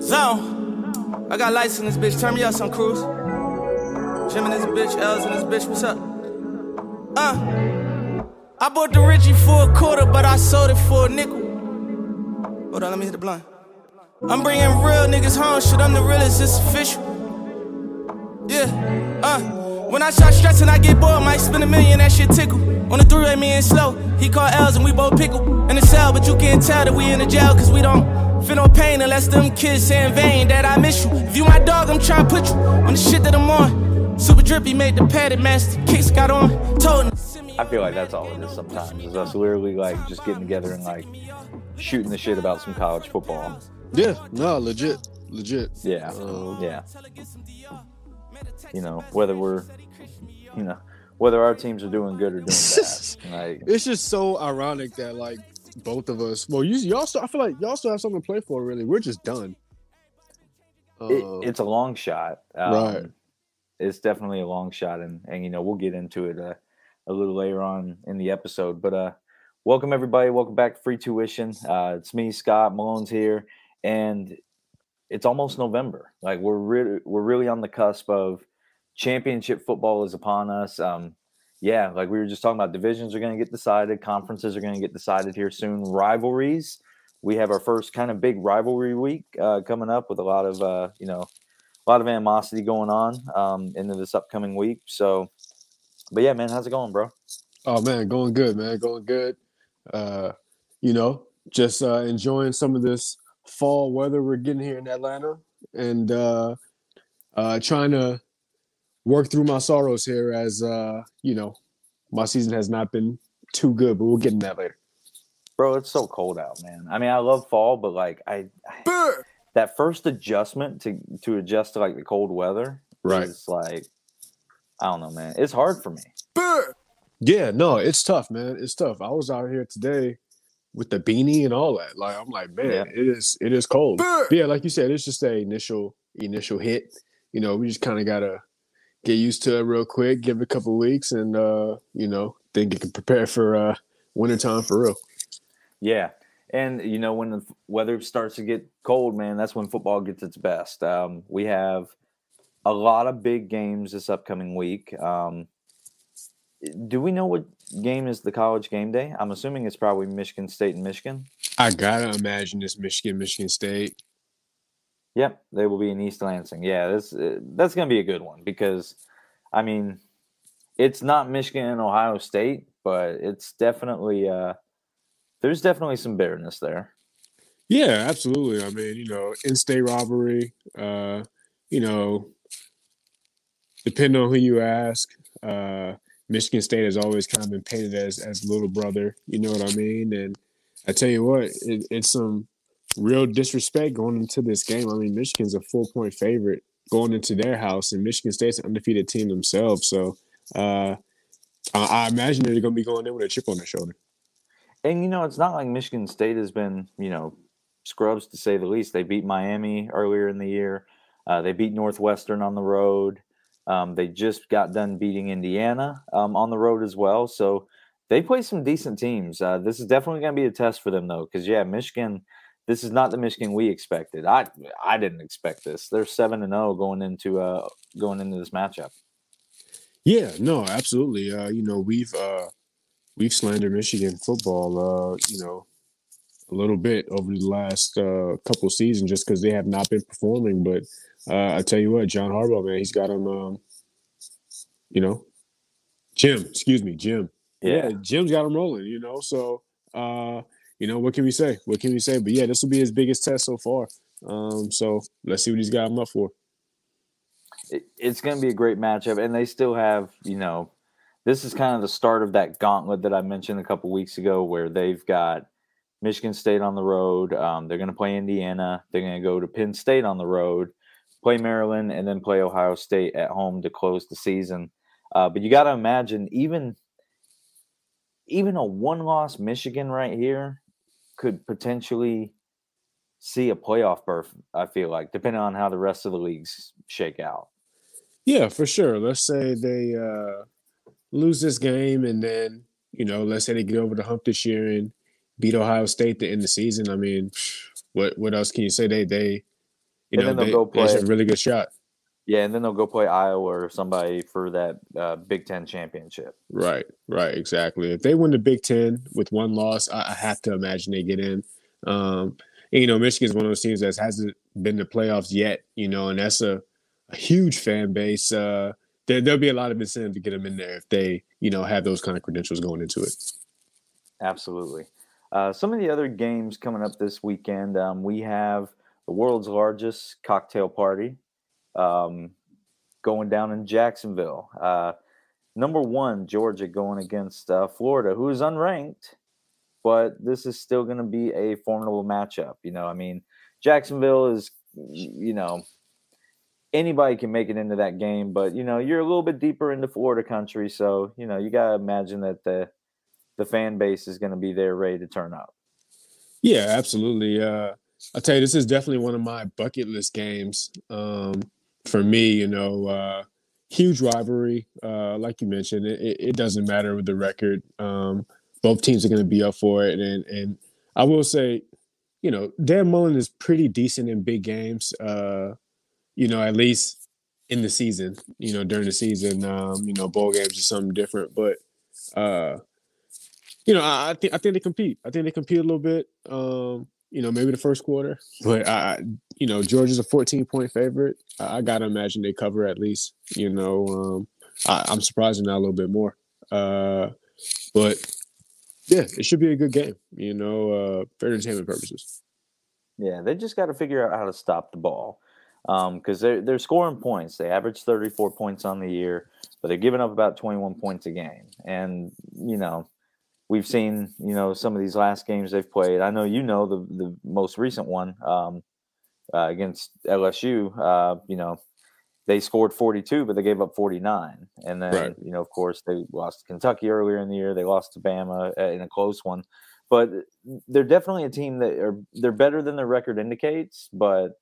Zone. I got lights in this bitch. Turn me up some cruise. Jim in this bitch, L's in this bitch. What's up? Uh. I bought the Richie for a quarter, but I sold it for a nickel. Hold on, let me hit the blunt. I'm bringing real niggas home. Shit, I'm the realest. It's official. Yeah. Uh. When I start stressing, I get bored. Might spend a million. That shit tickle. On the three-way, me and slow. He called L's and we both pickle in the cell, but you can't tell that we in the jail, cause we don't. Feel no pain unless them kids say in vain that I miss you. If you my dog, I'm trying to put you on the shit that I'm on. Super drippy made the padded master. Kicks got on. Told I feel like that's all it is sometimes. Is us literally like just getting together and like shooting the shit about some college football. Yeah, no, legit, legit. Yeah, Um, yeah. You know whether we're, you know, whether our teams are doing good or doing bad. Like It's just so ironic that like both of us. Well, you y'all still. I feel like y'all still have something to play for. Really, we're just done. It, it's a long shot. Um, Right. It's definitely a long shot, and and you know we'll get into it uh, a little later on in the episode. But uh, welcome everybody. Welcome back to Free Tuition. Uh, it's me, Scott Malone's here, and it's almost November. Like we're really we're really on the cusp of championship football is upon us. Um, yeah, like we were just talking about, divisions are going to get decided, conferences are going to get decided here soon. Rivalries, we have our first kind of big rivalry week uh, coming up with a lot of uh, you know a lot of animosity going on um, into this upcoming week. So, but yeah, man, how's it going, bro? oh man, going good, man, going good. Uh, you know, just uh, enjoying some of this fall weather we're getting here in Atlanta, and uh, uh, trying to work through my sorrows here as uh, you know, my season has not been too good, but we'll get in that later. Bro, it's so cold out, man. I mean, I love fall, but like I, I that first adjustment to to adjust to like the cold weather Right. It's like I don't know, man. It's hard for me. Yeah, no, it's tough, man. It's tough. I was out here today with the beanie and all that. Like I'm like, man, Yeah. it is it is cold. But yeah, like you said, it's just a initial initial hit. You know, we just kind of gotta get used to it real quick, give it a couple weeks, and uh, you know, then you can prepare for uh wintertime for real. Yeah. And you know when the weather starts to get cold, man, that's when football gets its best. Um, we have a lot of big games this upcoming week. Um, do we know what game is the college game day? I'm assuming it's probably Michigan State and Michigan. I gotta imagine it's Michigan, Michigan State. Yep, they will be in East Lansing. Yeah, uh, that's going to be a good one because, I mean, it's not Michigan and Ohio State, but it's definitely uh, there's definitely some bitterness there. Yeah, absolutely. I mean, you know, in-state robbery. Uh, you know, depending on who you ask, uh, Michigan State has always kind of been painted as as little brother. You know what I mean? And I tell you what, it, it's some real disrespect going into this game. I mean, Michigan's a four-point favorite going into their house, and Michigan State's an undefeated team themselves. So uh, I, I imagine they're going to be going in with a chip on their shoulder. And you know, it's not like Michigan State has been you know scrubs to say the least. They beat Miami earlier in the year. Uh, they beat Northwestern on the road. Um, they just got done beating Indiana um, on the road as well. So they play some decent teams. Uh, this is definitely going to be a test for them, though, because yeah, Michigan. This is not the Michigan we expected. I I didn't expect this. They're seven and zero going into uh going into this matchup. Yeah, no, absolutely. Uh, you know, we've uh we've slandered Michigan football uh, you know, a little bit over the last uh couple seasons just because they have not been performing. But uh I tell you what, John Harbaugh, man, he's got them um, you know, Jim, excuse me, Jim. Yeah, Jim's got him rolling, you know. So uh, you know, what can we say? What can we say? But yeah, this will be his biggest test so far. Um, so let's see what he's got him up for. it's going to be a great matchup, and they still have, you know, this is kind of the start of that gauntlet that I mentioned a couple weeks ago, where they've got Michigan State on the road. Um, they're going to play Indiana. They're going to go to Penn State on the road, play Maryland, and then play Ohio State at home to close the season. Uh, but you got to imagine, even even a one-loss Michigan right here could potentially see a playoff berth. I feel like, depending on how the rest of the leagues shake out. Yeah, for sure. Let's say they uh, lose this game, and then you know, let's say they get over the hump this year and beat Ohio State to end the season. I mean, what what else can you say? They they you And know they, they play- have a really good shot. Yeah, and then they'll go play Iowa or somebody for that uh, Big Ten championship. Right, right, exactly. If they win the Big Ten with one loss, I, I have to imagine they get in. Um, and, you know, Michigan's one of those teams that hasn't been to playoffs yet. You know, and that's a, a huge fan base. Uh, there, there'll be a lot of incentive to get them in there if they, you know, have those kind of credentials going into it. Absolutely. Uh, some of the other games coming up this weekend, um, we have the world's largest cocktail party um, going down in Jacksonville. Uh, number one, Georgia going against uh, Florida, who is unranked, but this is still going to be a formidable matchup. You know, I mean, Jacksonville is, you know, anybody can make it into that game, but you know, you're a little bit deeper into Florida country, so you know, you got to imagine that the the fan base is going to be there ready to turn up. Yeah, absolutely. Uh, I'll tell you, this is definitely one of my bucket list games. Um, for me, you know, uh, huge rivalry. Uh, like you mentioned, it, it, doesn't matter with the record. Um, both teams are going to be up for it, and and I will say, you know, Dan Mullen is pretty decent in big games. Uh, you know, at least in the season. You know, during the season, um, you know, bowl games are something different, but. Uh, you know, I, I think I think they compete. I think they compete a little bit. Um, you know, maybe the first quarter, but I, you know, Georgia's a 14 point favorite. I, gotta imagine they cover at least. You know, um, I, I'm surprised they're a little bit more. Uh, but yeah, it should be a good game. You know, uh, for entertainment purposes. Yeah, they just got to figure out how to stop the ball Um, because they're they're scoring points. They average 34 points on the year, but they're giving up about 21 points a game. And you know, we've seen you know some of these last games they've played. I know you know the the most recent one um, uh, against LSU. Uh, you know, they scored 42, but they gave up 49. And then Right. you know, of course, they lost to Kentucky earlier in the year. They lost to Bama uh, in a close one. But they're definitely a team that are they're better than their record indicates. But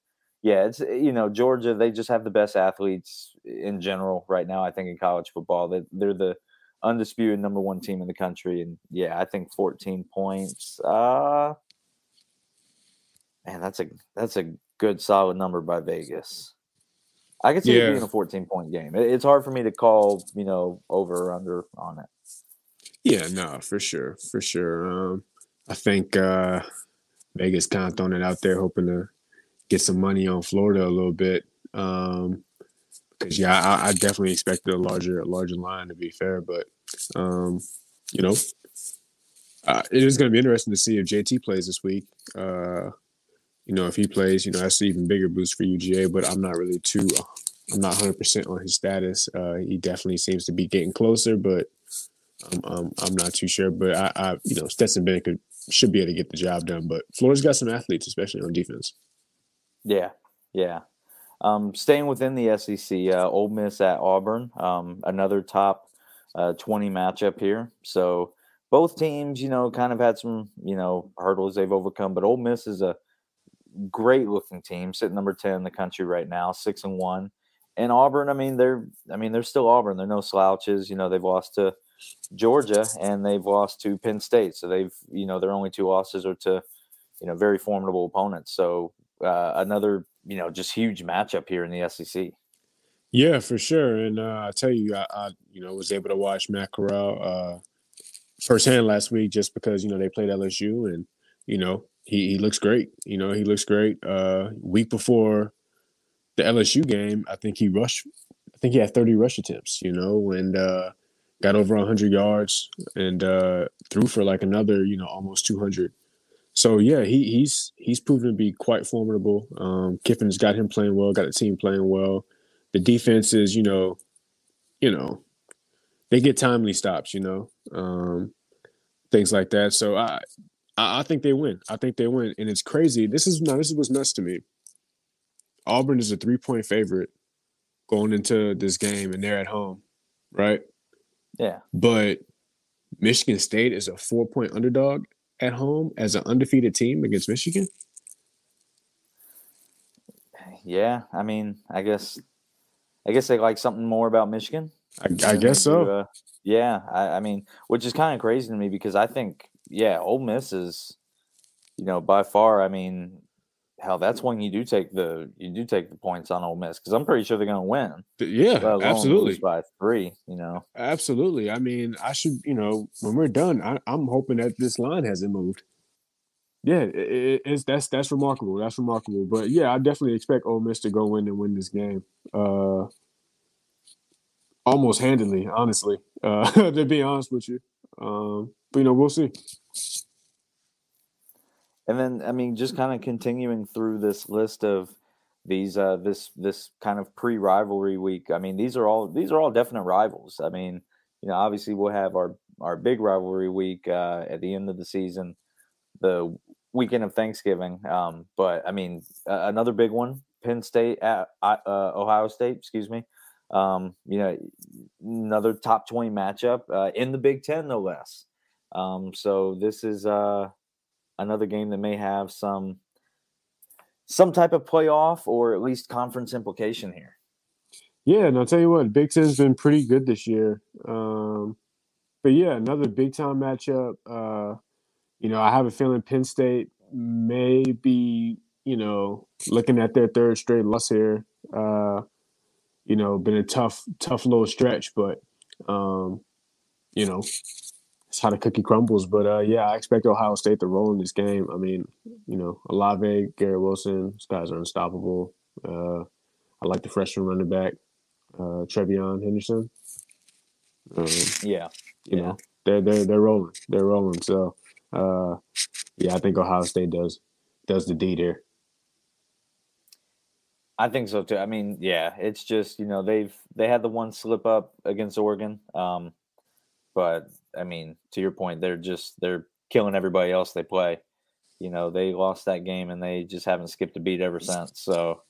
yeah, it's you know Georgia. They just have the best athletes in general right now. I think in college football, that they're the undisputed number one team in the country. And yeah, I think 14 points. Uh man, that's a that's a good solid number by Vegas. I could see it Yeah. being a 14 point game. It- It's hard for me to call, you know, over or under on it. Yeah, no, for sure, for sure. Um, I think uh, Vegas kind of throwing it out there, hoping to get some money on Florida a little bit. Um, because yeah, I, I definitely expected a larger, larger line to be fair, but um, you know, uh, it is going to be interesting to see if JT plays this week. Uh, you know, if he plays, you know, that's an even bigger boost for UGA. But I'm not really too, I'm not 100 percent on his status. Uh, he definitely seems to be getting closer, but I'm, I'm, I'm not too sure. But I, I you know, Stetson Bennett could, should be able to get the job done. But Florida's got some athletes, especially on defense. Yeah, yeah. Um, staying within the SEC, uh, Ole Miss at Auburn, um, another top uh, 20 matchup here. So both teams, you know, kind of had some, you know, hurdles they've overcome. But Ole Miss is a great looking team, sitting number 10 in the country right now, six and one. And Auburn, I mean, they're, I mean, they're still Auburn. They're no slouches. You know, they've lost to Georgia and they've lost to Penn State. So they've, you know, their only two losses are to, you know, very formidable opponents. So uh, another, you know, just huge matchup here in the SEC. Yeah, for sure. And uh, I tell you, I, I you know was able to watch Matt Corral uh, firsthand last week just because you know they played LSU and you know he, he looks great. You know he looks great. Uh, week before the LSU game, I think he rushed. I think he had 30 rush attempts. You know, and uh, got over 100 yards and uh, threw for like another you know almost 200. So yeah, he he's he's proven to be quite formidable. Um, Kiffin's got him playing well, got the team playing well. The defense is, you know, you know, they get timely stops, you know, um, things like that. So I, I I think they win. I think they win, and it's crazy. This is now this is what's nuts to me. Auburn is a three point favorite going into this game, and they're at home, right? Yeah. But Michigan State is a four point underdog at home as an undefeated team against Michigan. Yeah. I mean, I guess, I guess they like something more about Michigan. I, I guess so. uh, yeah. I, I mean, which is kind of crazy to me because I think, yeah, Ole Miss is, you know, by far, I mean, hell, that's when you do take the you do take the points on Ole Miss because I'm pretty sure they're going to win. Yeah, absolutely by three. You know, absolutely. I mean, I should you know when we're done, I, am hoping that this line hasn't moved. Yeah, it, it's that's that's remarkable. That's remarkable. But yeah, I definitely expect Ole Miss to go in and win this game. Uh, almost handedly, honestly. Uh, to be honest with you, um, but you know, we'll see. And then, I mean, just kind of continuing through this list of these, uh, this this kind of pre rivalry week. I mean, these are all these are all definite rivals. I mean, you know, obviously we'll have our our big rivalry week uh, at the end of the season, the weekend of Thanksgiving. Um, but I mean, uh, another big one: Penn State at uh, Ohio State. Excuse me. Um, you know, another top twenty matchup uh, in the Big Ten, no less. Um, so this is uh, another game that may have some some type of playoff or at least conference implication here. Yeah, and I'll tell you what, Big Ten's been pretty good this year. Um, but yeah, another big time matchup. Uh, you know, I have a feeling Penn State may be, you know, looking at their third straight loss here. Uh, you know, been a tough, tough little stretch, but um, you know, it's how the cookie crumbles. But uh, yeah, I expect Ohio State to roll in this game. I mean, you know, Olave, Garrett Wilson, these guys are unstoppable. Uh, I like the freshman running back, uh, TreVeyon Henderson. Um, yeah, you yeah. know, they're they're they're rolling. They're rolling. So, uh, yeah, I think Ohio State does does the deed here. I think so too. I mean, yeah, it's just you know they've they had the one slip up against Oregon, um, but I mean, to your point, they're just they're killing everybody else they play. You know, they lost that game and they just haven't skipped a beat ever since. So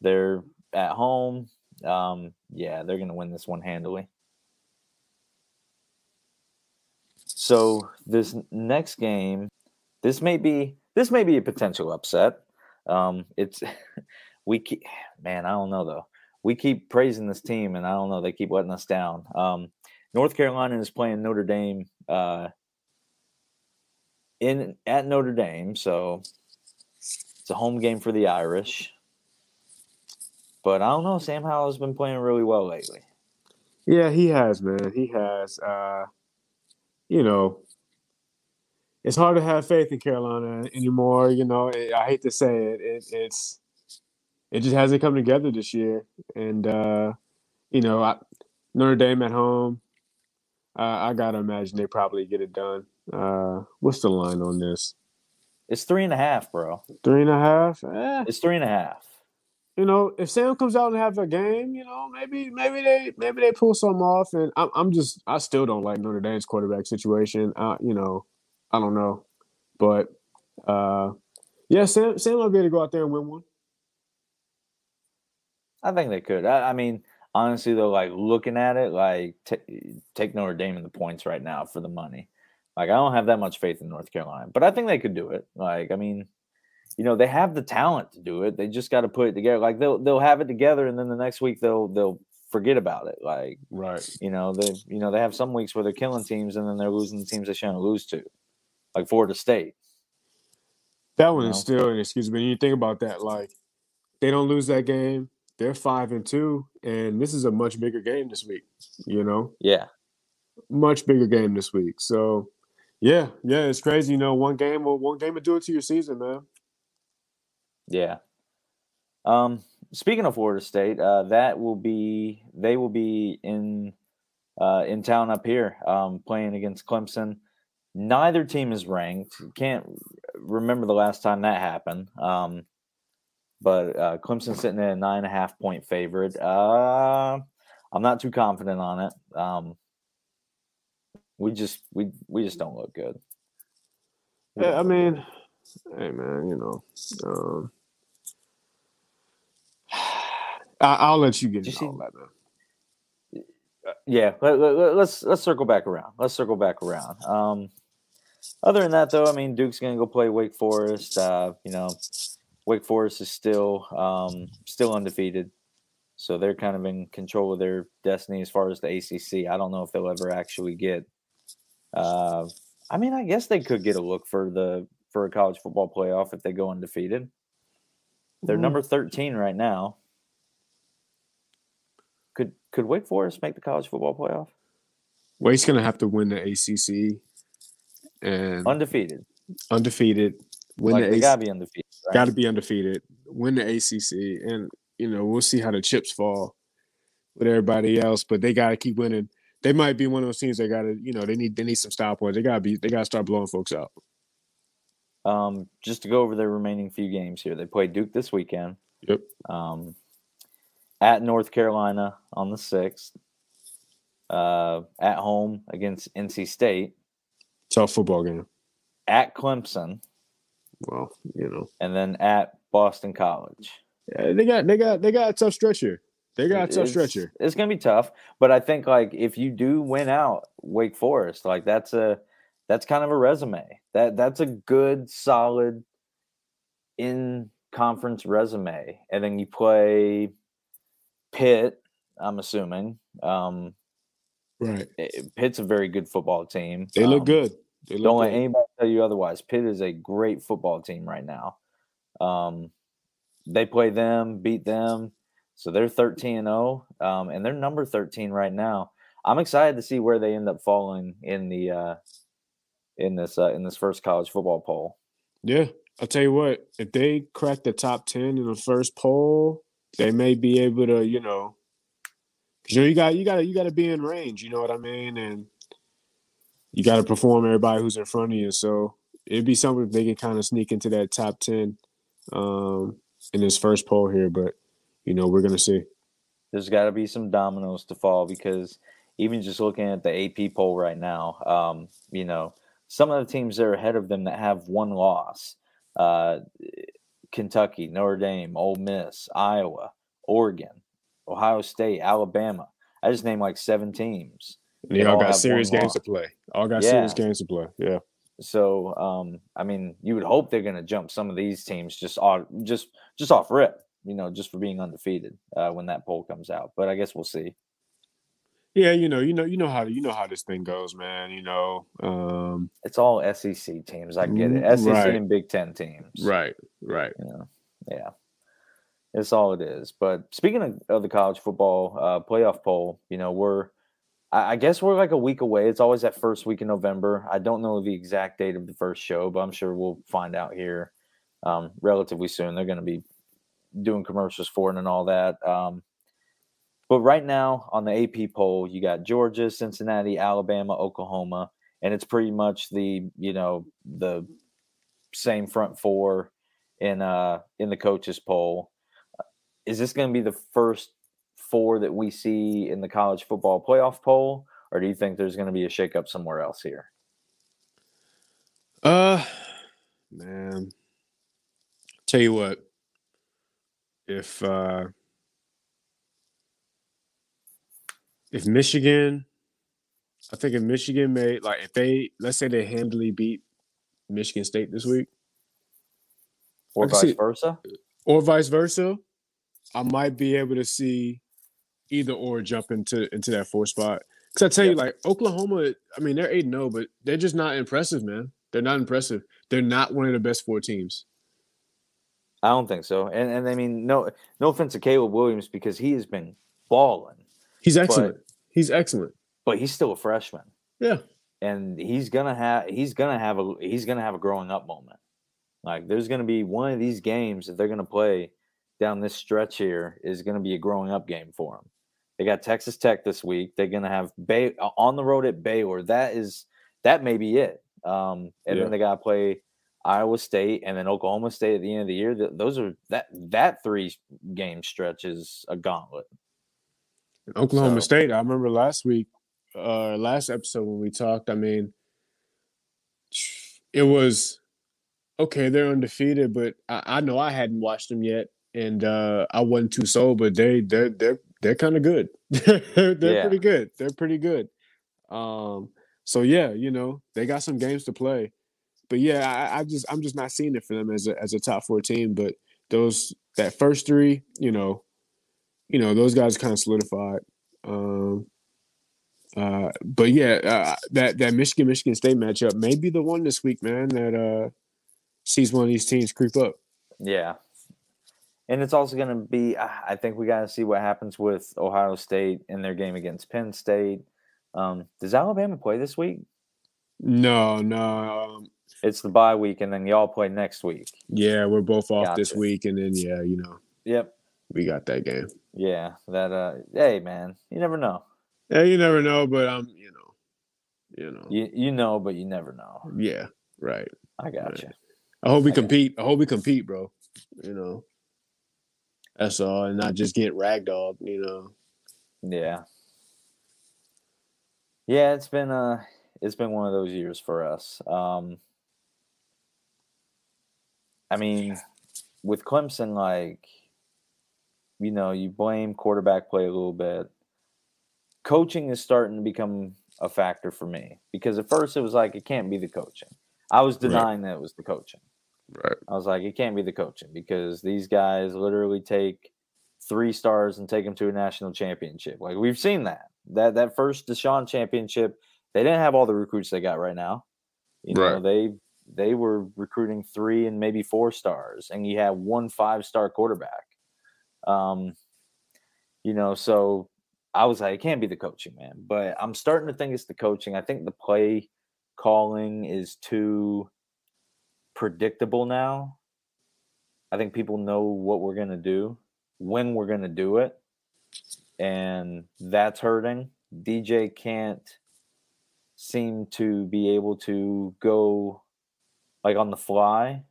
they're at home. Um, yeah, they're gonna win this one handily. So this next game, this may be this may be a potential upset. Um, it's we keep man, I don't know though. We keep praising this team, and I don't know they keep letting us down. Um, North Carolina is playing Notre Dame uh, in at Notre Dame, so it's a home game for the Irish. But I don't know. Sam Howell has been playing really well lately. Yeah, he has, man. He has. Uh, you know, it's hard to have faith in Carolina anymore. You know, I hate to say it. it it's it just hasn't come together this year, and uh, you know, I, Notre Dame at home. Uh, I gotta imagine they probably get it done. Uh, what's the line on this? It's three and a half, bro. Three and a half. Eh. It's three and a half. You know, if Sam comes out and have a game, you know, maybe maybe they maybe they pull something off. And I'm, I'm just I still don't like Notre Dame's quarterback situation. I, you know, I don't know, but uh, yeah, Sam Sam will be able to go out there and win one. I think they could. I, I mean, honestly though, like looking at it, like t- take Notre Dame in the points right now for the money. Like I don't have that much faith in North Carolina, but I think they could do it. Like I mean, you know, they have the talent to do it. They just got to put it together. Like they'll they'll have it together, and then the next week they'll they'll forget about it. Like right, you know they you know they have some weeks where they're killing teams, and then they're losing the teams they shouldn't lose to, like Florida State. That one you is still an excuse. But you think about that, like they don't lose that game, they're five and two, and this is a much bigger game this week. You know, yeah, much bigger game this week. So, yeah, yeah, it's crazy. You know, one game will one game will do it to your season, man. Yeah. Um, speaking of Florida State, uh, that will be they will be in uh, in town up here um, playing against Clemson. Neither team is ranked. Can't remember the last time that happened. Um, but uh, Clemson sitting at a nine and a half point favorite. Uh, I'm not too confident on it. Um, we just we we just don't look good. Yeah, I mean, hey man, you know, um, I, will let you get into all that, man. Uh, yeah, let, let, let's let's circle back around. Let's circle back around. Um, other than that, though, I mean, Duke's gonna go play Wake Forest. Uh, you know, Wake Forest is still um, still undefeated, so they're kind of in control of their destiny as far as the ACC. I don't know if they'll ever actually get. Uh, I mean, I guess they could get a look for the for a college football playoff if they go undefeated. They're Mhm. number 13 right now. Could could Wake Forest make the college football playoff? Wake's gonna have to win the ACC and Undefeated. undefeated. Win like the they ACC. gotta be undefeated. Right? Got to be undefeated. Win the ACC, and you know we'll see how the chips fall with everybody else. But they got to keep winning. They might be one of those teams that got to, you know, they need they need some style points. They got to be they got to start blowing folks out. Um, just to go over their remaining few games here, they play Duke this weekend. Yep. Um, at North Carolina on the sixth. Uh, at home against NC State. Tough football game. At Clemson, Well, you know, and then at Boston College. yeah, they got they got they got a tough stretch here. They got a tough It's- stretch here. It's gonna be tough, but I think like if you do win out Wake Forest, like that's a that's kind of a resume. That that's a good solid in conference resume. And then you play Pitt, I'm assuming. Um Right. eh, Pitt's a very good football team. They look Um, good. They Don't let good. anybody tell you otherwise. Pitt is a great football team right now. Um, they play them, beat them, so they're thirteen and zero, um, and they're number thirteen right now. I'm excited to see where they end up falling in the uh, in this uh, in this first college football poll. Yeah, I'll tell you what. If they crack the top ten in the first poll, they may be able to, you know, 'cause, you know you got you got you got to be in range. You know what I mean? And you got to perform everybody who's in front of you. So it'd be something if they can kind of sneak into that top ten um, in this first poll here. But you know, we're gonna see. There's got to be some dominoes to fall because even just looking at the AP poll right now, um, you know, some of the teams that are ahead of them that have one loss, uh, Kentucky, Notre Dame, Ole Miss, Iowa, Oregon, Ohio State, Alabama. I just named like seven teams. They They all got serious games to play. All got Yeah. serious games to play. Yeah. So, um, I mean, you would hope they're going to jump some of these teams just off, just just off rip, you know, just for being undefeated uh, when that poll comes out. But I guess we'll see. Yeah, you know, you know, you know how you know how this thing goes, man. You know, um, It's all SEC teams. I get it. Mm, SEC right. and Big Ten teams. right, right. You know, yeah. It's all it is. But speaking of, of the college football uh, playoff poll, you know, we're, I, guess we're like a week away. It's always that first week in November. I don't know the exact date of the first show, but I'm sure we'll find out here um, relatively soon. They're going to be doing commercials for it and all that. Um, but right now on the AP poll, you got Georgia, Cincinnati, Alabama, Oklahoma, and it's pretty much the you know the same front four in uh in the coaches poll. Is this going to be the first four that we see in the college football playoff poll, or do you think there's going to be a shakeup somewhere else here? Uh, man, tell you what, if uh, if Michigan, I think if Michigan made like if they let's say they handily beat Michigan State this week, Or vice see- versa? or vice versa, I might be able to see either or jump into into that four spot. Because I tell you, like Oklahoma, I mean they're eight eight oh, zero, but they're just not impressive, man. They're not impressive. They're not one of the best four teams. I don't think so. And and I mean, no no offense to Caleb Williams because he has been balling, He's excellent. He's excellent. but he's still a freshman. Yeah. and he's gonna have he's gonna have a he's gonna have a growing up moment. Like there's gonna be one of these games that they're gonna play down this stretch here is gonna be a growing up game for him. They got Texas Tech this week. They're gonna have Bay on the road at Baylor. That is that may be it. Um, and Yeah. then they gotta play Iowa State and then Oklahoma State at the end of the year. Those are that that three game stretch is a gauntlet. Oklahoma So- State. I remember last week, uh, last episode when we talked. I mean, it was okay. They're undefeated, but I, I know I hadn't watched them yet, and uh, I wasn't too sold. But they they're they're they're kind of good. they're Yeah. pretty good. They're pretty good. Um, so yeah, you know they got some games to play. But yeah, I, I just I'm just not seeing it for them as a as a top four team. But those that first three, you know, you know those guys kind of solidified. Um, uh, but yeah, uh, that that Michigan Michigan State matchup may be the one this week, man. That uh, sees one of these teams creep up. Yeah. And it's also going to be. I think we got to see what happens with Ohio State in their game against Penn State. Um, does Alabama play this week? No, no. Um, it's the bye week, and then y'all play next week. Yeah, we're both off gotcha. this week, and then yeah, you know. Yep. We got that game. Yeah, that. uh Hey, man, you never know. Yeah, you never know, but um, you know, you know, you you know, but you never know. Yeah, right. I got right. you. I hope we I compete. I hope we compete, bro. You know, that's all, and not just get ragdolled. You know. Yeah. Yeah, it's been uh it's been one of those years for us. Um I mean, with Clemson, like, you know, you blame quarterback play a little bit. Coaching is starting to become a factor for me because at first it was like it can't be the coaching. I was denying right. that it was the coaching. Right. I was like, it can't be the coaching because these guys literally take three stars and take them to a national championship. Like we've seen that. That that first Deshaun championship, they didn't have all the recruits they got right now. You know, they they were recruiting three and maybe four stars, and you had one five star quarterback. Um, you know, so I was like, it can't be the coaching, man. But I'm starting to think it's the coaching. I think the play calling is too predictable now. I think people know what we're going to do, when we're going to do it. And that's hurting. DJ can't seem to be able to go like on the fly.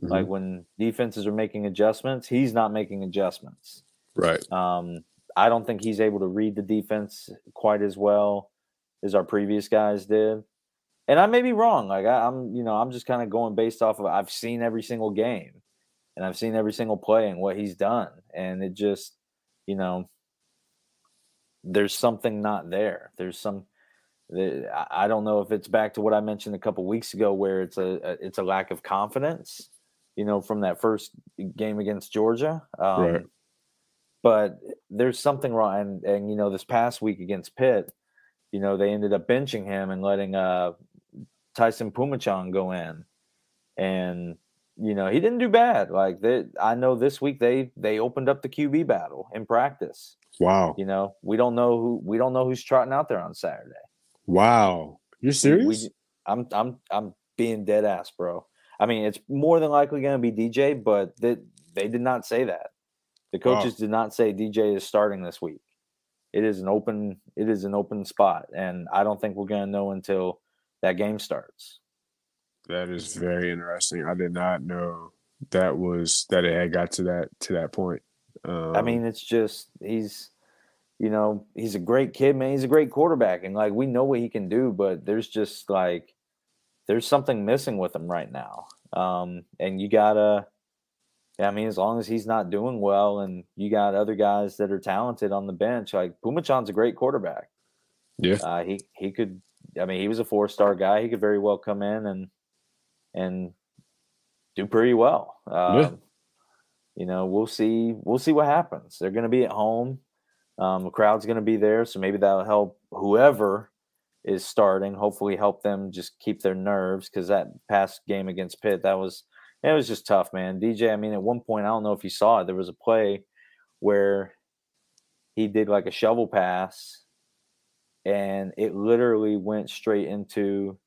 Mm-hmm. Like when defenses are making adjustments, he's not making adjustments. Right. Um, I don't think he's able to read the defense quite as well as our previous guys did. And I may be wrong. Like I, am you know, I'm just kind of going based off of I've seen every single game and I've seen every single play and what he's done. And it just, you know, there's something not there. There's some I don't know if it's back to what I mentioned a couple weeks ago, where it's a, it's a lack of confidence, you know, from that first game against Georgia. Um, right. But there's something wrong, and, and you know, this past week against Pitt, you know, they ended up benching him and letting uh, Taisun Phommachanh go in, and you know, he didn't do bad. Like they, I know this week they they opened up the QB battle in practice. Wow. You know, we don't know who we don't know who's trotting out there on Saturday. Wow, you're serious? We, I'm I'm I'm being dead ass, bro. I mean, it's more than likely going to be DJ, but they, they did not say that. The coaches wow. did not say DJ is starting this week. It is an open it is an open spot, and I don't think we're going to know until that game starts. That is very interesting. I did not know that was that it had got to that to that point. Um, I mean, it's just he's you know, he's a great kid, man. He's a great quarterback, and like we know what he can do, but there's just like there's something missing with him right now. Um, and you gotta, I mean, as long as he's not doing well, and you got other guys that are talented on the bench, like Phommachanh's a great quarterback. Yeah, uh, he he could. I mean, he was a four star guy. He could very well come in and and do pretty well. Um, yeah. You know, we'll see. We'll see what happens. They're going to be at home. Um, the crowd's going to be there, so maybe that'll help whoever is starting. Hopefully, help them just keep their nerves because that past game against Pitt, that was it was just tough, man. DJ, I mean, at one point, I don't know if you saw it. There was a play where he did like a shovel pass, and it literally went straight into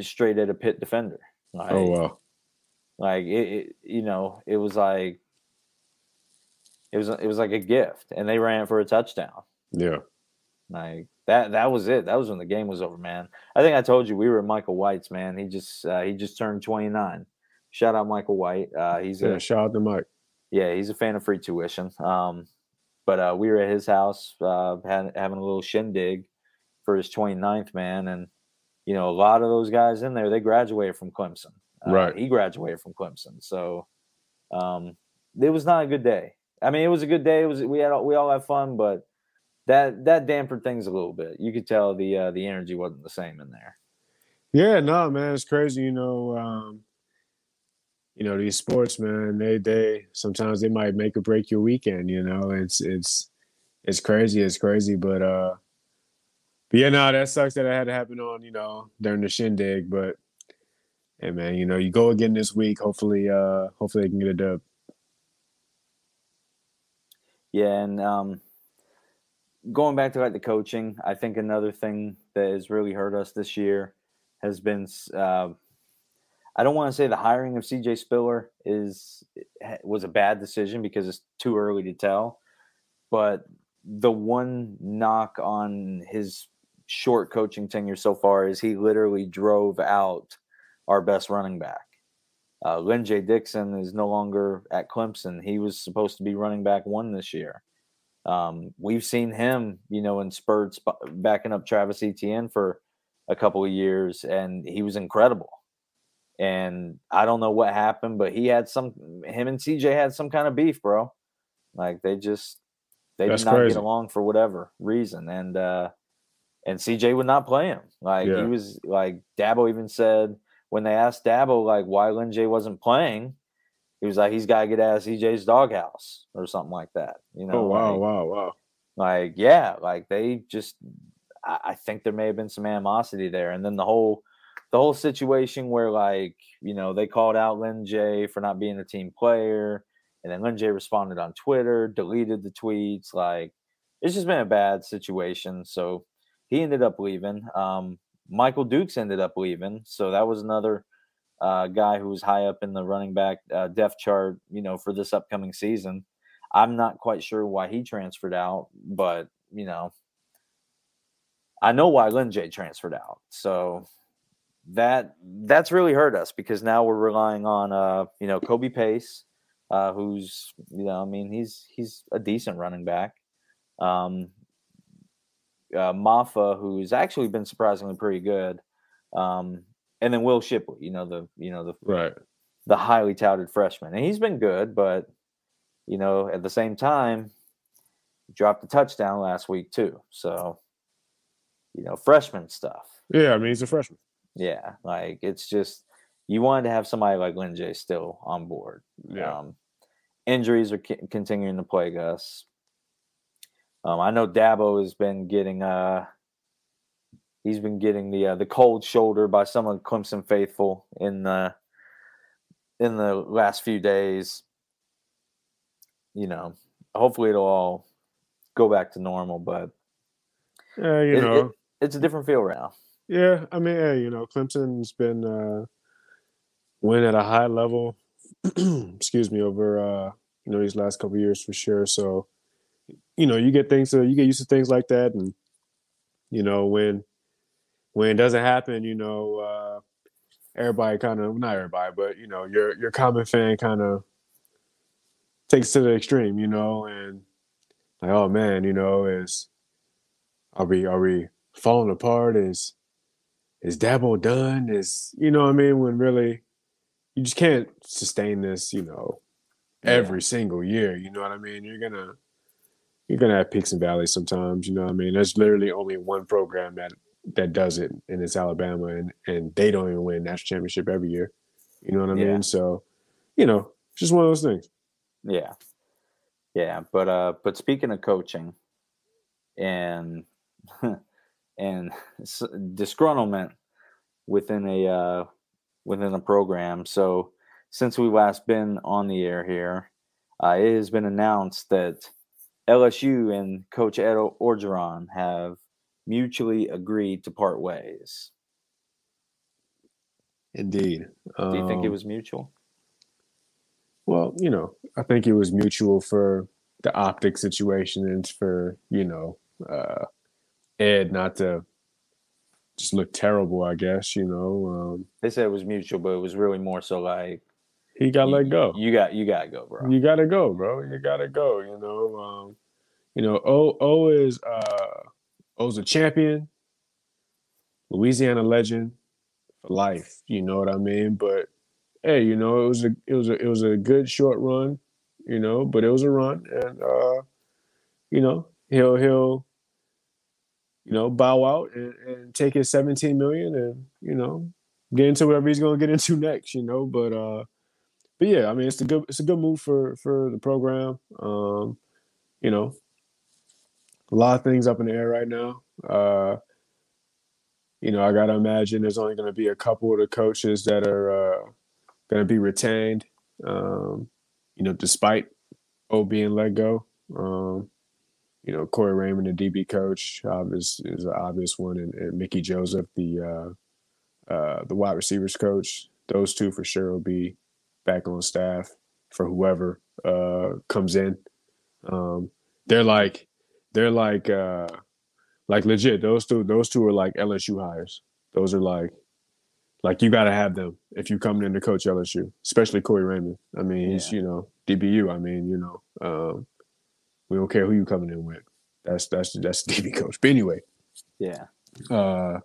straight at a Pitt defender. Like, oh wow! Like it, it, you know, it was like it was it was like a gift, and they ran for a touchdown. Yeah, like that. That was it. That was when the game was over, man. I think I told you we were Michael White's, man. He just uh, he just turned twenty nine. Shout out Michael White. Uh, he's yeah, a, shout out to Mike. Yeah, he's a fan of free tuition. Um, but uh, we were at his house uh, had, having a little shindig for his 29th man, and you know a lot of those guys in there they graduated from Clemson. Uh, right. He graduated from Clemson, so um, it was not a good day. I mean, it was a good day. It was we had we all had fun, but that that dampened things a little bit. You could tell the uh, the energy wasn't the same in there. Yeah, no, man, it's crazy. You know, um, you know these sports, man. They they sometimes they might make or break your weekend. You know, it's it's it's crazy. It's crazy, but uh, but yeah, no, that sucks that it had to happen on you know during the shindig. But hey, man, you know, you go again this week. Hopefully, uh, hopefully they can get a dub. Yeah, and um, going back to like the coaching, I think another thing that has really hurt us this year has been. Uh, I don't want to say the hiring of CJ Spiller is was a bad decision because it's too early to tell, but the one knock on his short coaching tenure so far is he literally drove out our best running back. Uh, Lyn-J Dixon is no longer at Clemson. He was supposed to be running back one this year. Um, we've seen him, you know, in spurts backing up Travis Etienne for a couple of years, and he was incredible. And I don't know what happened, but he had some. Him and CJ had some kind of beef, bro. Like they just they That's did not crazy. get along for whatever reason, and uh and CJ would not play him. Like yeah. he was like Dabo even said when they asked Dabo like why Lyn-J wasn't playing, he was like, he's got to get out of CJ's doghouse or something like that. You know? Oh wow, like, wow, wow. Like yeah, like they just. I, I think there may have been some animosity there, and then the whole, the whole situation where like you know they called out Lyn-J for not being a team player, and then Lyn-J responded on Twitter, deleted the tweets. Like it's just been a bad situation. So he ended up leaving. Um, Michael Dukes ended up leaving, so that was another uh, guy who was high up in the running back uh, depth chart, you know, for this upcoming season. I'm not quite sure why he transferred out, but you know, I know why Lyn-J transferred out. So that that's really hurt us because now we're relying on uh, you know, Kobe Pace, uh, who's you know, I mean, he's he's a decent running back. Um, uh, Mafah, who's actually been surprisingly pretty good. Um, and then Will Shipley, you know the you know the right the highly touted freshman, and he's been good, but you know at the same time, dropped a touchdown last week too. So you know freshman stuff. Yeah, I mean he's a freshman. Yeah, like it's just you wanted to have somebody like Lyn-J still on board. Yeah. Um, injuries are c- continuing to plague us. Um, I know Dabo has been getting uh he's been getting the uh, the cold shoulder by some of Clemson faithful in the in the last few days. You know, hopefully it'll all go back to normal, but yeah, you it, know, it, it's a different feel right now. Yeah, I mean, hey, you know, Clemson's been uh, win at a high level. excuse me, over uh, you know these last couple years for sure. So, you know, you get things to you get used to things like that, and you know when when it doesn't happen, you know, uh, everybody kind of not everybody, but you know, your your common fan kind of takes to the extreme, you know, and like, oh man, you know, is are we are we falling apart? Is is Dabo done? Is you know what I mean? When really you just can't sustain this, you know, every yeah. single year. You know what I mean? You're gonna you're gonna have peaks and valleys sometimes. You know what I mean? There's literally only one program that that does it, and it's Alabama, and and they don't even win national championship every year. You know what I yeah. mean? So, you know, just one of those things. Yeah, yeah. But uh, but speaking of coaching, and and disgruntlement within a uh, within a program. So since we last been on the air here, uh, it has been announced that LSU and Coach Ed Orgeron have mutually agreed to part ways. Indeed. Do you um, think it um, was mutual? Well, you know, I think it was mutual for the optic situation and for, you know, uh, Ed not to just look terrible, I guess, you know. Um, they said it was mutual, but it was really more so like he got let go. You got you gotta go, bro. You gotta go, bro. You gotta go, you know. Um, you know, O O is uh O's a champion, Louisiana legend for life. You know what I mean? But hey, you know, it was a it was a it was a good short run, you know, but it was a run and uh, you know, he'll he'll you know, bow out and, and take his 17 million and, you know, get into whatever he's gonna get into next, you know. But uh but yeah, I mean it's a good it's a good move for for the program. Um, you know, a lot of things up in the air right now. Uh, you know, I got to imagine there's only to be a couple of the coaches that are uh, to be retained. Um, you know, despite O being let go. Um, you know, Corey Raymond, the DB coach, obvious is an obvious one, and, and Mickey Joseph, the uh, uh, the wide receivers coach. Those two for sure will be back on staff for whoever uh, comes in. Um, they're like they're like uh, like legit. Those two those two are like LSU hires. Those are like like you got to have them if you come in to coach LSU, especially Corey Raymond. I mean, he's yeah. you know DBU. I mean, you know, um, we don't care who you coming in with. That's that's that's the DB coach. But anyway, yeah. Uh,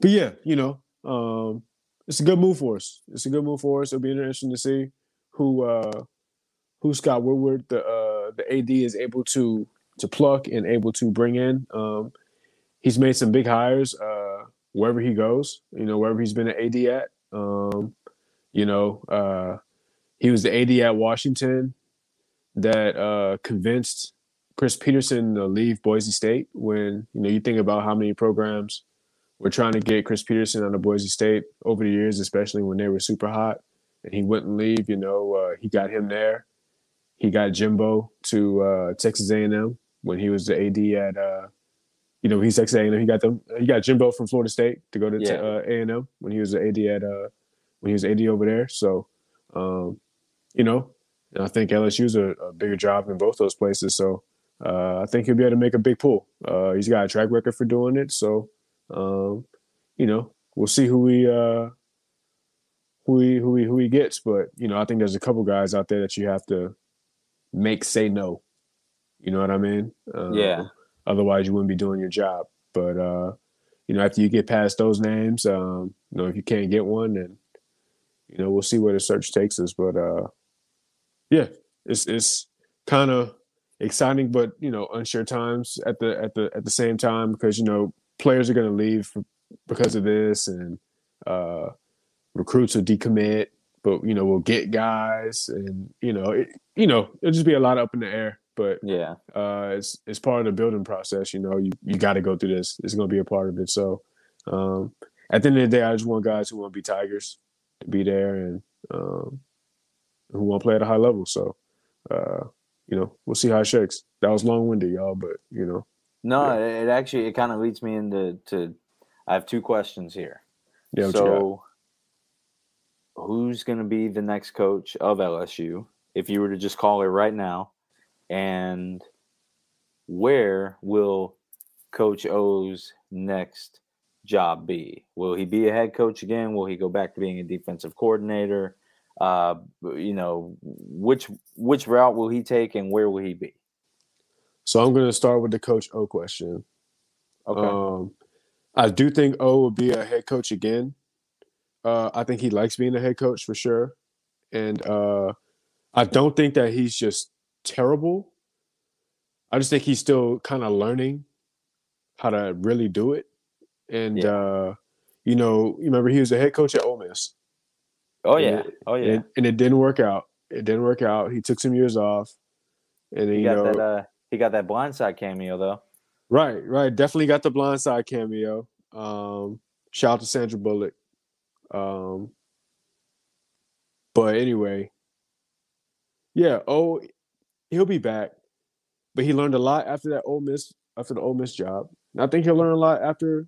but yeah, you know, um, it's a good move for us. It's a good move for us. It'll be interesting to see who uh, who Scott Woodward, the uh, the AD, is able to to pluck and able to bring in. Um, he's made some big hires uh, wherever he goes. You know, wherever he's been an AD at. Um, you know, uh, he was the AD at Washington that uh, convinced Chris Petersen to leave Boise State. When you know you think about how many programs were trying to get Chris Petersen out of Boise State over the years, especially when they were super hot, and he wouldn't leave. You know, uh, he got him there. He got Jimbo to uh, Texas A&M when he was the AD at. Uh, you know, he's Texas A&M. He got them. He got Jimbo from Florida State to go to yeah. Uh, A&M when he was the AD at uh, when he was AD over there. So, um, you know, I think LSU's a, a bigger job in both those places. So uh, I think he'll be able to make a big pull. Uh, he's got a track record for doing it. So, um, you know, we'll see who we uh, who he who he who he gets. But you know, I think there's a couple guys out there that you have to make say no. You know what I mean? Um, yeah. Otherwise, you wouldn't be doing your job. But uh, you know, after you get past those names, um, you know, if you can't get one, then you know we'll see where the search takes us. But uh, yeah, it's it's kind of exciting, but you know, unsure times at the at the at the same time because you know players are going to leave because of this, and uh, recruits will decommit, but you know we'll get guys, and you know it, you know it'll just be a lot up in the air. But yeah, uh, it's it's part of the building process. You know, you you got to go through this. It's going to be a part of it. So um, at the end of the day, I just want guys who want to be Tigers to be there and um, who want to play at a high level. So. Uh, you know, we'll see how it shakes. That was long winded, y'all, but you know. No, yeah. it actually it kind of leads me into to. I have two questions here. Yeah. So, who's going to be the next coach of LSU if you were to just call it right now, and where will Coach O's next job be? Will he be a head coach again? Will he go back to being a defensive coordinator? Uh, you know, which which route will he take and where will he be? So I'm going to start with the Coach O question. Okay. Um, I do think O will be a head coach again. Uh, I think he likes being a head coach for sure, and uh, I don't think that he's just terrible. I just think he's still kind of learning how to really do it. And yeah. uh, you know, you remember he was a head coach at Ole Miss. Oh yeah, it, oh yeah. And it, and it, didn't work out. It didn't work out. He took some years off, and he got know, that. Uh, he got that blindside cameo though. Right, right. Definitely got the blindside cameo. Um, shout out to Sandra Bullock. Um, but anyway, yeah. Oh, he'll be back, but he learned a lot after that Ole Miss after the Ole Miss job. And I think he'll learn a lot after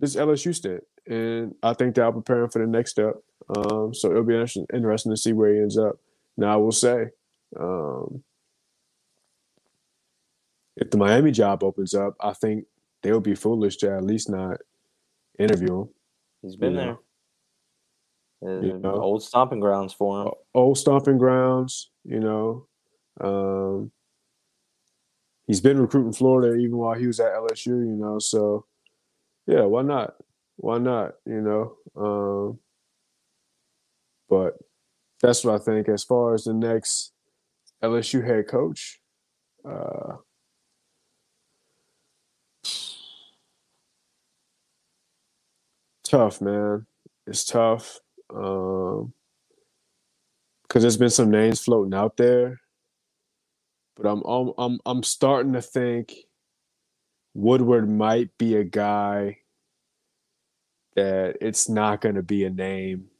this LSU stint, and I think that'll prepare him for the next step. Um, so it'll be interesting, interesting to see where he ends up. Now I will say, um, if the Miami job opens up, I think they would be foolish to at least not interview him. He's been there. You know, old stomping grounds for him. Old stomping grounds, you know. Um, he's been recruiting Florida even while he was at LSU, you know. So, yeah, why not? Why not? You know. Um, but that's what I think as far as the next LSU head coach. Uh, tough, man. It's tough. Um, because there's been some names floating out there, but I'm I'm I'm I'm starting to think Woodward might be a guy that it's not going to be a name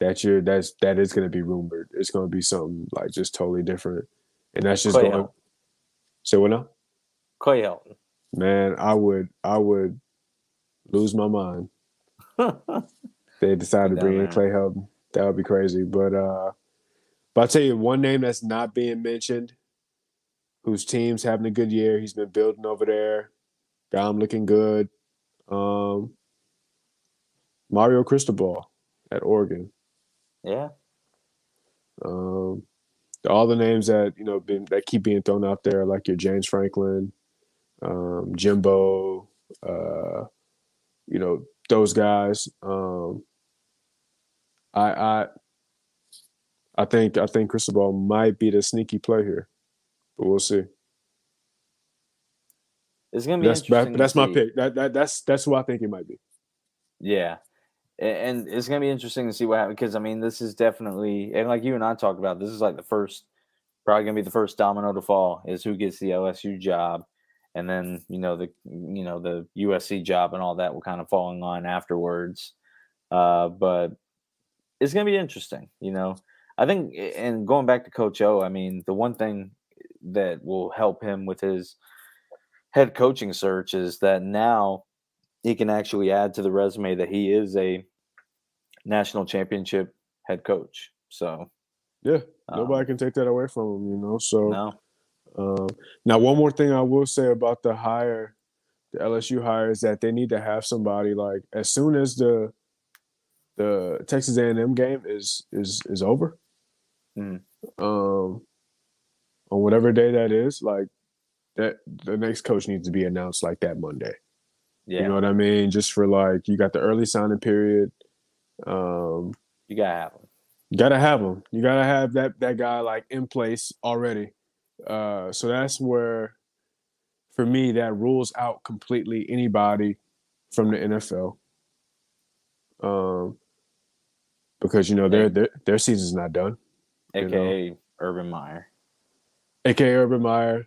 that you're that's that is going to be rumored. It's going to be something like just totally different, and that's just Clay going. Say what now? Clay Helton. Man, I would I would lose my mind. they decided to bring in Clay Helton. That would be crazy. But uh but I'll tell you one name that's not being mentioned, whose team's having a good year. He's been building over there. Got him looking good. Um Mario Cristobal at Oregon. Yeah. Um all the names that you know been that keep being thrown out there, like your James Franklin, um, Jimbo, uh, you know those guys. Um, I I I think I think Cristobal might be the sneaky play here, but we'll see. It's gonna be that's that, that's my pick. That, that that's that's who I think it might be. Yeah, and it's gonna be interesting to see what happens because I mean this is definitely and like you and I talked about this is like the first probably gonna be the first domino to fall is who gets the LSU job and then you know the you know the USC job and all that will kind of fall in line afterwards. Uh, but it's going to be interesting, you know. I think, and going back to Coach O, I mean, the one thing that will help him with his head coaching search is that now he can actually add to the resume that he is a national championship head coach. So, yeah, nobody um, can take that away from him, you know. So, no. Um, now, one more thing I will say about the hire, the LSU hire, is that they need to have somebody like as soon as the the Texas A&M game is is is over, mm. um, on whatever day that is, like that the next coach needs to be announced like that Monday. Yeah. You know what I mean? Just for like you got the early signing period. Um, you gotta have them. You gotta have them. You gotta have that that guy like in place already. Uh, so that's where, for me, that rules out completely anybody from the NFL. Um, because you know their their their season's not done. AKA know? Urban Meyer. AKA Urban Meyer.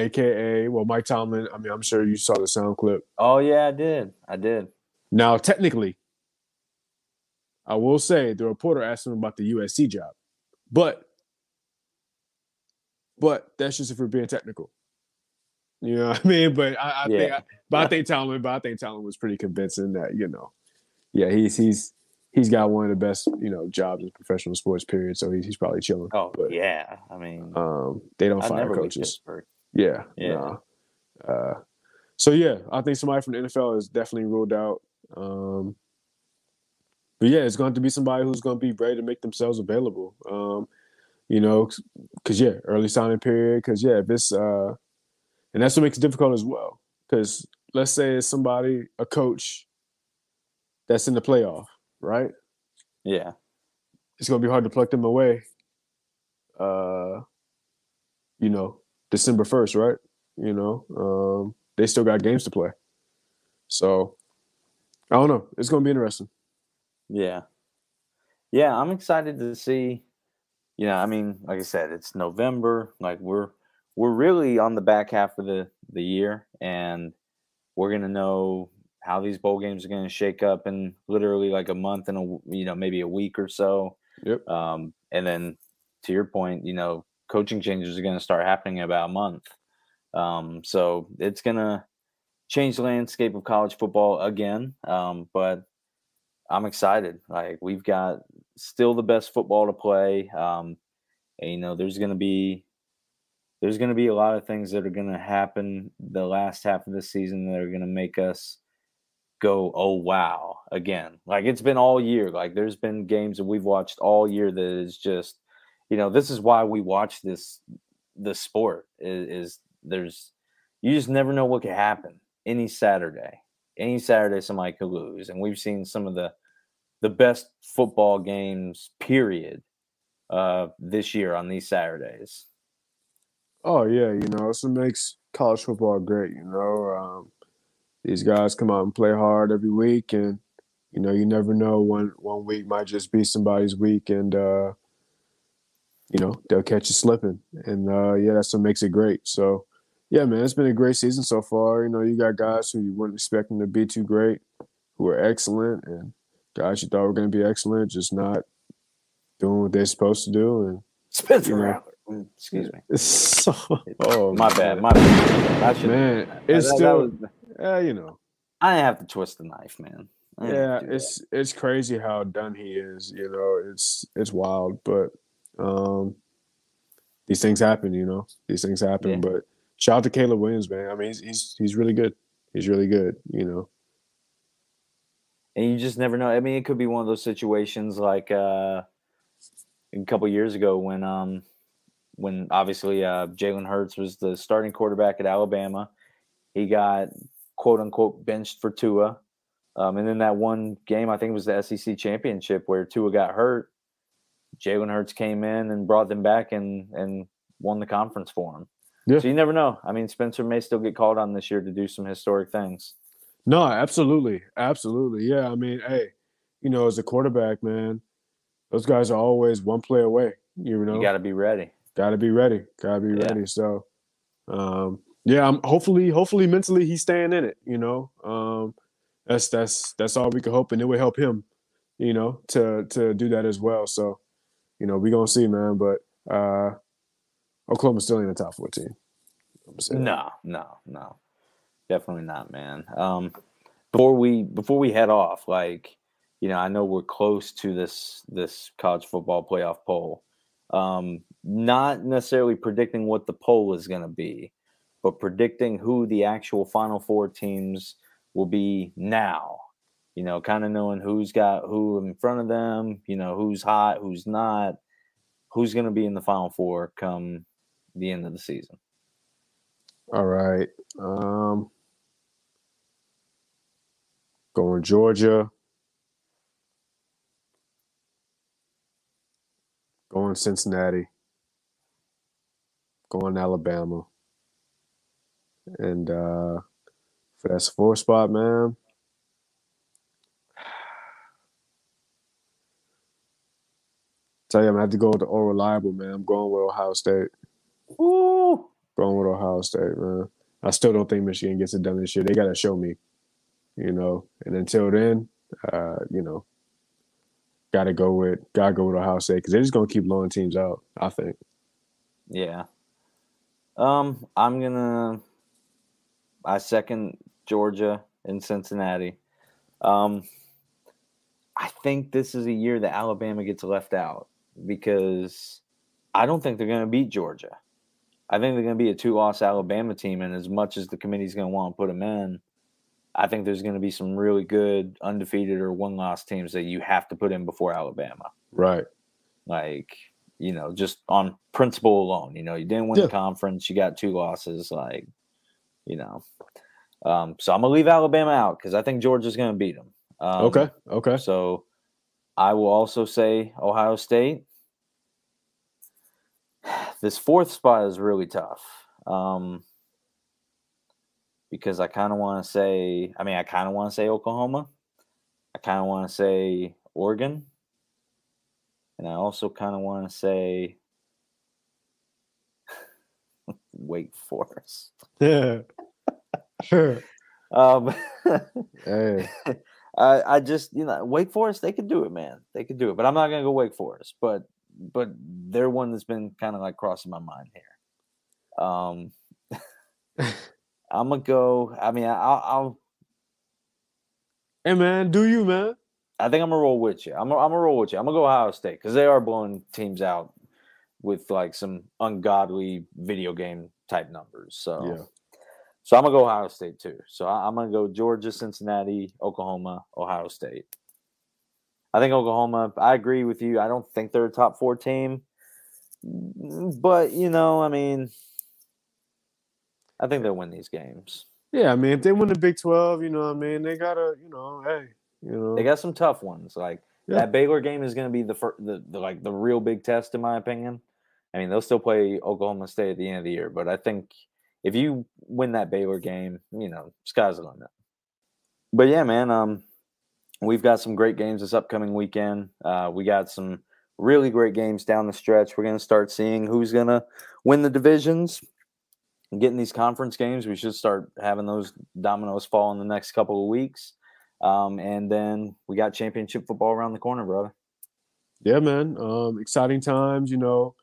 AKA well Mike Tomlin. I mean, I'm sure you saw the sound clip. Oh yeah, I did. I did. Now, technically, I will say the reporter asked him about the USC job, but but that's just if we're being technical. You know what I mean? But I, I yeah. think, I, but I think Tomlin, but I think Tomlin was pretty convincing that you know, yeah, he's he's he's got one of the best you know jobs in professional sports. Period. So he's, he's probably chilling. Oh but, yeah, I mean, um, they don't I'd fire coaches. Yeah, yeah. Nah. Uh, so yeah, I think somebody from the NFL is definitely ruled out. Um, but yeah, it's going to be somebody who's going to be ready to make themselves available. Um, you know, because yeah, early signing period. Because yeah, if it's uh, and that's what makes it difficult as well. Because let's say it's somebody, a coach, that's in the playoff, right? Yeah, it's gonna be hard to pluck them away. Uh, you know, December first, right? You know, um, they still got games to play. So I don't know. It's gonna be interesting. Yeah. Yeah, I'm excited to see you know, I mean, like I said, it's November. Like we're we're really on the back half of the the year, and we're gonna know how these bowl games are gonna shake up in literally like a month and a you know maybe a week or so. Yep. Um, and then to your point, you know, coaching changes are gonna start happening in about a month. Um, so it's gonna change the landscape of college football again. Um, but I'm excited. Like we've got still the best football to play. Um, and, you know, there's going to be there's going to be a lot of things that are going to happen the last half of the season that are going to make us go, oh wow, again. Like it's been all year. Like there's been games that we've watched all year that is just, you know, this is why we watch this the sport is, is there's you just never know what could happen any Saturday. Any Saturday somebody could lose. And we've seen some of the the best football games, period, uh, this year on these Saturdays. Oh yeah, you know, it makes college football great. You know, um, these guys come out and play hard every week, and you know, you never know one one week might just be somebody's week, and uh, you know they'll catch you slipping, and uh, yeah, that's what makes it great. So, yeah, man, it's been a great season so far. You know, you got guys who you weren't expecting to be too great, who are excellent, and guys you thought were going to be excellent, just not doing what they're supposed to do. And Spencer you know, Mm, Excuse me. So, oh My bad. My bad. I should. man. that- It's that still, was- yeah, you know, I didn't have to twist the knife, man. Yeah. It's it's crazy how done he is. You know, it's it's wild, but um, these things happen. You know, these things happen. Yeah. But shout out to Caleb Williams, man. I mean, he's he's he's really good. He's really good. You know. and you just never know. I mean, it could be one of those situations like uh, a couple years ago when um when obviously uh, Jalen Hurts was the starting quarterback at Alabama. He got quote unquote benched for Tua. Um, and then that one game, I think it was the SEC championship where Tua got hurt. Jalen Hurts came in and brought them back and and won the conference for him. Yeah. So you never know. I mean, Spencer may still get called on this year to do some historic things. No, absolutely, absolutely. Yeah, I mean, hey, you know, as a quarterback, man, those guys are always one play away. You know, You got to be ready. Got to be ready. Got to be Yeah. ready. So, um, yeah, I'm hopefully, hopefully, mentally, he's staying in it. You know, um, that's that's that's all we can hope, and it would help him, you know, to to do that as well. So, you know, we gonna see, man. But uh, Oklahoma's still in the top fourteen. No, no, no, definitely not, man. Um, before we before we head off, like you know, I know we're close to this this college football playoff poll. Um, not necessarily predicting what the poll is going to be, but predicting who the actual Final Four teams will be now. You know, kind of knowing who's got who in front of them. You know, who's hot, who's not, who's going to be in the Final Four come the end of the season. All right. Um, going Georgia. Going Cincinnati. Going Alabama. And uh, for that four spot, man. Tell you, I'm gonna have to go with the all reliable, man. I'm going with Ohio State. Ooh. Going with Ohio State, man. I still don't think Michigan gets it done this year. They gotta show me, you know. And until then, uh, you know, gotta go with gotta go with Ohio State because they're just gonna keep blowing teams out. I think. Yeah. Um, I'm gonna. I second Georgia and Cincinnati. Um, I think this is a year that Alabama gets left out because I don't think they're going to beat Georgia. I think they're going to be a two-loss Alabama team, and as much as the committee's going to want to put them in, I think there's going to be some really good undefeated or one-loss teams that you have to put in before Alabama Right. like you know just on principle alone you know you didn't win Yeah. the conference you got two losses like you know um so i'm gonna leave alabama out because i think georgia's gonna beat them um, okay. Okay. so i will also say ohio state this fourth spot is really tough um because i kind of want to say i mean i kind of want to say oklahoma i kind of want to say oregon and I also kind of want to say Wake Forest. Yeah. Um, hey. I, I just, you know, Wake Forest, they could do it, man. They could do it. But I'm not going to go Wake Forest. But but they're one that's been kind of like crossing my mind here. Um, I'm going to go, I mean, I, I'll, I'll, Hey man, do you man? I think I'm going to roll with you. I'm going I'm to roll with you. I'm going to go Ohio State because they are blowing teams out with like some ungodly video game type numbers. So. So I'm gonna go Ohio State too. So I'm gonna go Georgia, Cincinnati, Oklahoma, Ohio State. I think Oklahoma. I agree with you. I don't think they're a top four team, but you know, I mean, I think they'll win these games. Yeah, I mean, if they win the Big Twelve, you know, what I mean, they gotta, you know, hey, you know, They got some tough ones. Like Yeah. that Baylor game is gonna be the, fir- the the like the real big test, in my opinion. I mean, they'll still play Oklahoma State at the end of the year, but I think if you win that Baylor game, you know, sky's the limit. But yeah, man, um, we've got some great games this upcoming weekend. Uh, we got some really great games down the stretch. We're gonna start seeing who's gonna win the divisions. And getting these conference games, we should start having those dominoes fall in the next couple of weeks. Um, and then we got championship football around the corner, brother. yeah, man, um, exciting times. You know,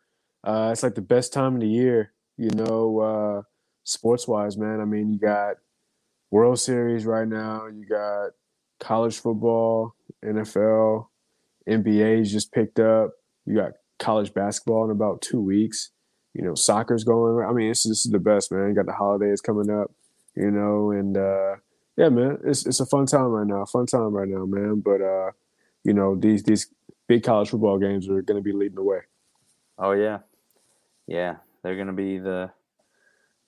uh, it's like the best time of the year, you know, uh, sports wise, man. I mean, you got World Series right now, you got college football, NFL, NBA's just picked up. You got college basketball in about two weeks. You know, soccer's going. I mean, this, this is the best, man. You got the holidays coming up, you know, and uh, yeah, man, it's it's a fun time right now. Fun time right now, man. But uh, you know, these these big college football games are going to be leading the way. Oh yeah, yeah, they're going to be the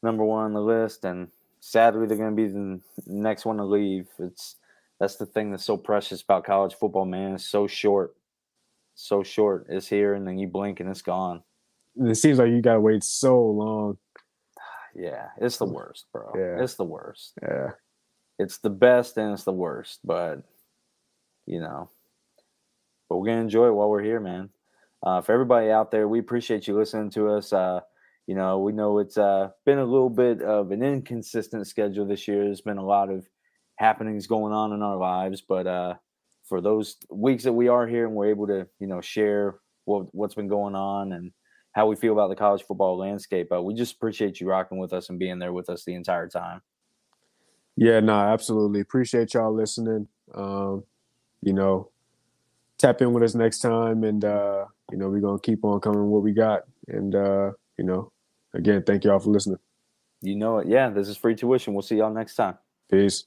number one on the list, and sadly, they're going to be the next one to leave. It's that's the thing that's so precious about college football, man. It's so short, so short. It's here, and then you blink, and it's gone. It seems like you got to wait so long. Yeah, it's the worst, bro. Yeah. It's the worst. Yeah, It's the best and it's the worst, but you know, but we're gonna enjoy it while we're here, man. Uh, for everybody out there, we appreciate you listening to us. Uh, you know, we know it's uh, been a little bit of an inconsistent schedule this year. There's been a lot of happenings going on in our lives, but uh, for those weeks that we are here and we're able to, you know, share what what's been going on and how we feel about the college football landscape, uh, we just appreciate you rocking with us and being there with us the entire time. yeah, no, absolutely. Appreciate y'all listening. Um, you know, tap in with us next time, and uh, you know, we're gonna keep on coming what we got. And uh, you know, again, thank y'all for listening. You know it. Yeah, this is free tuition. We'll see y'all next time. Peace.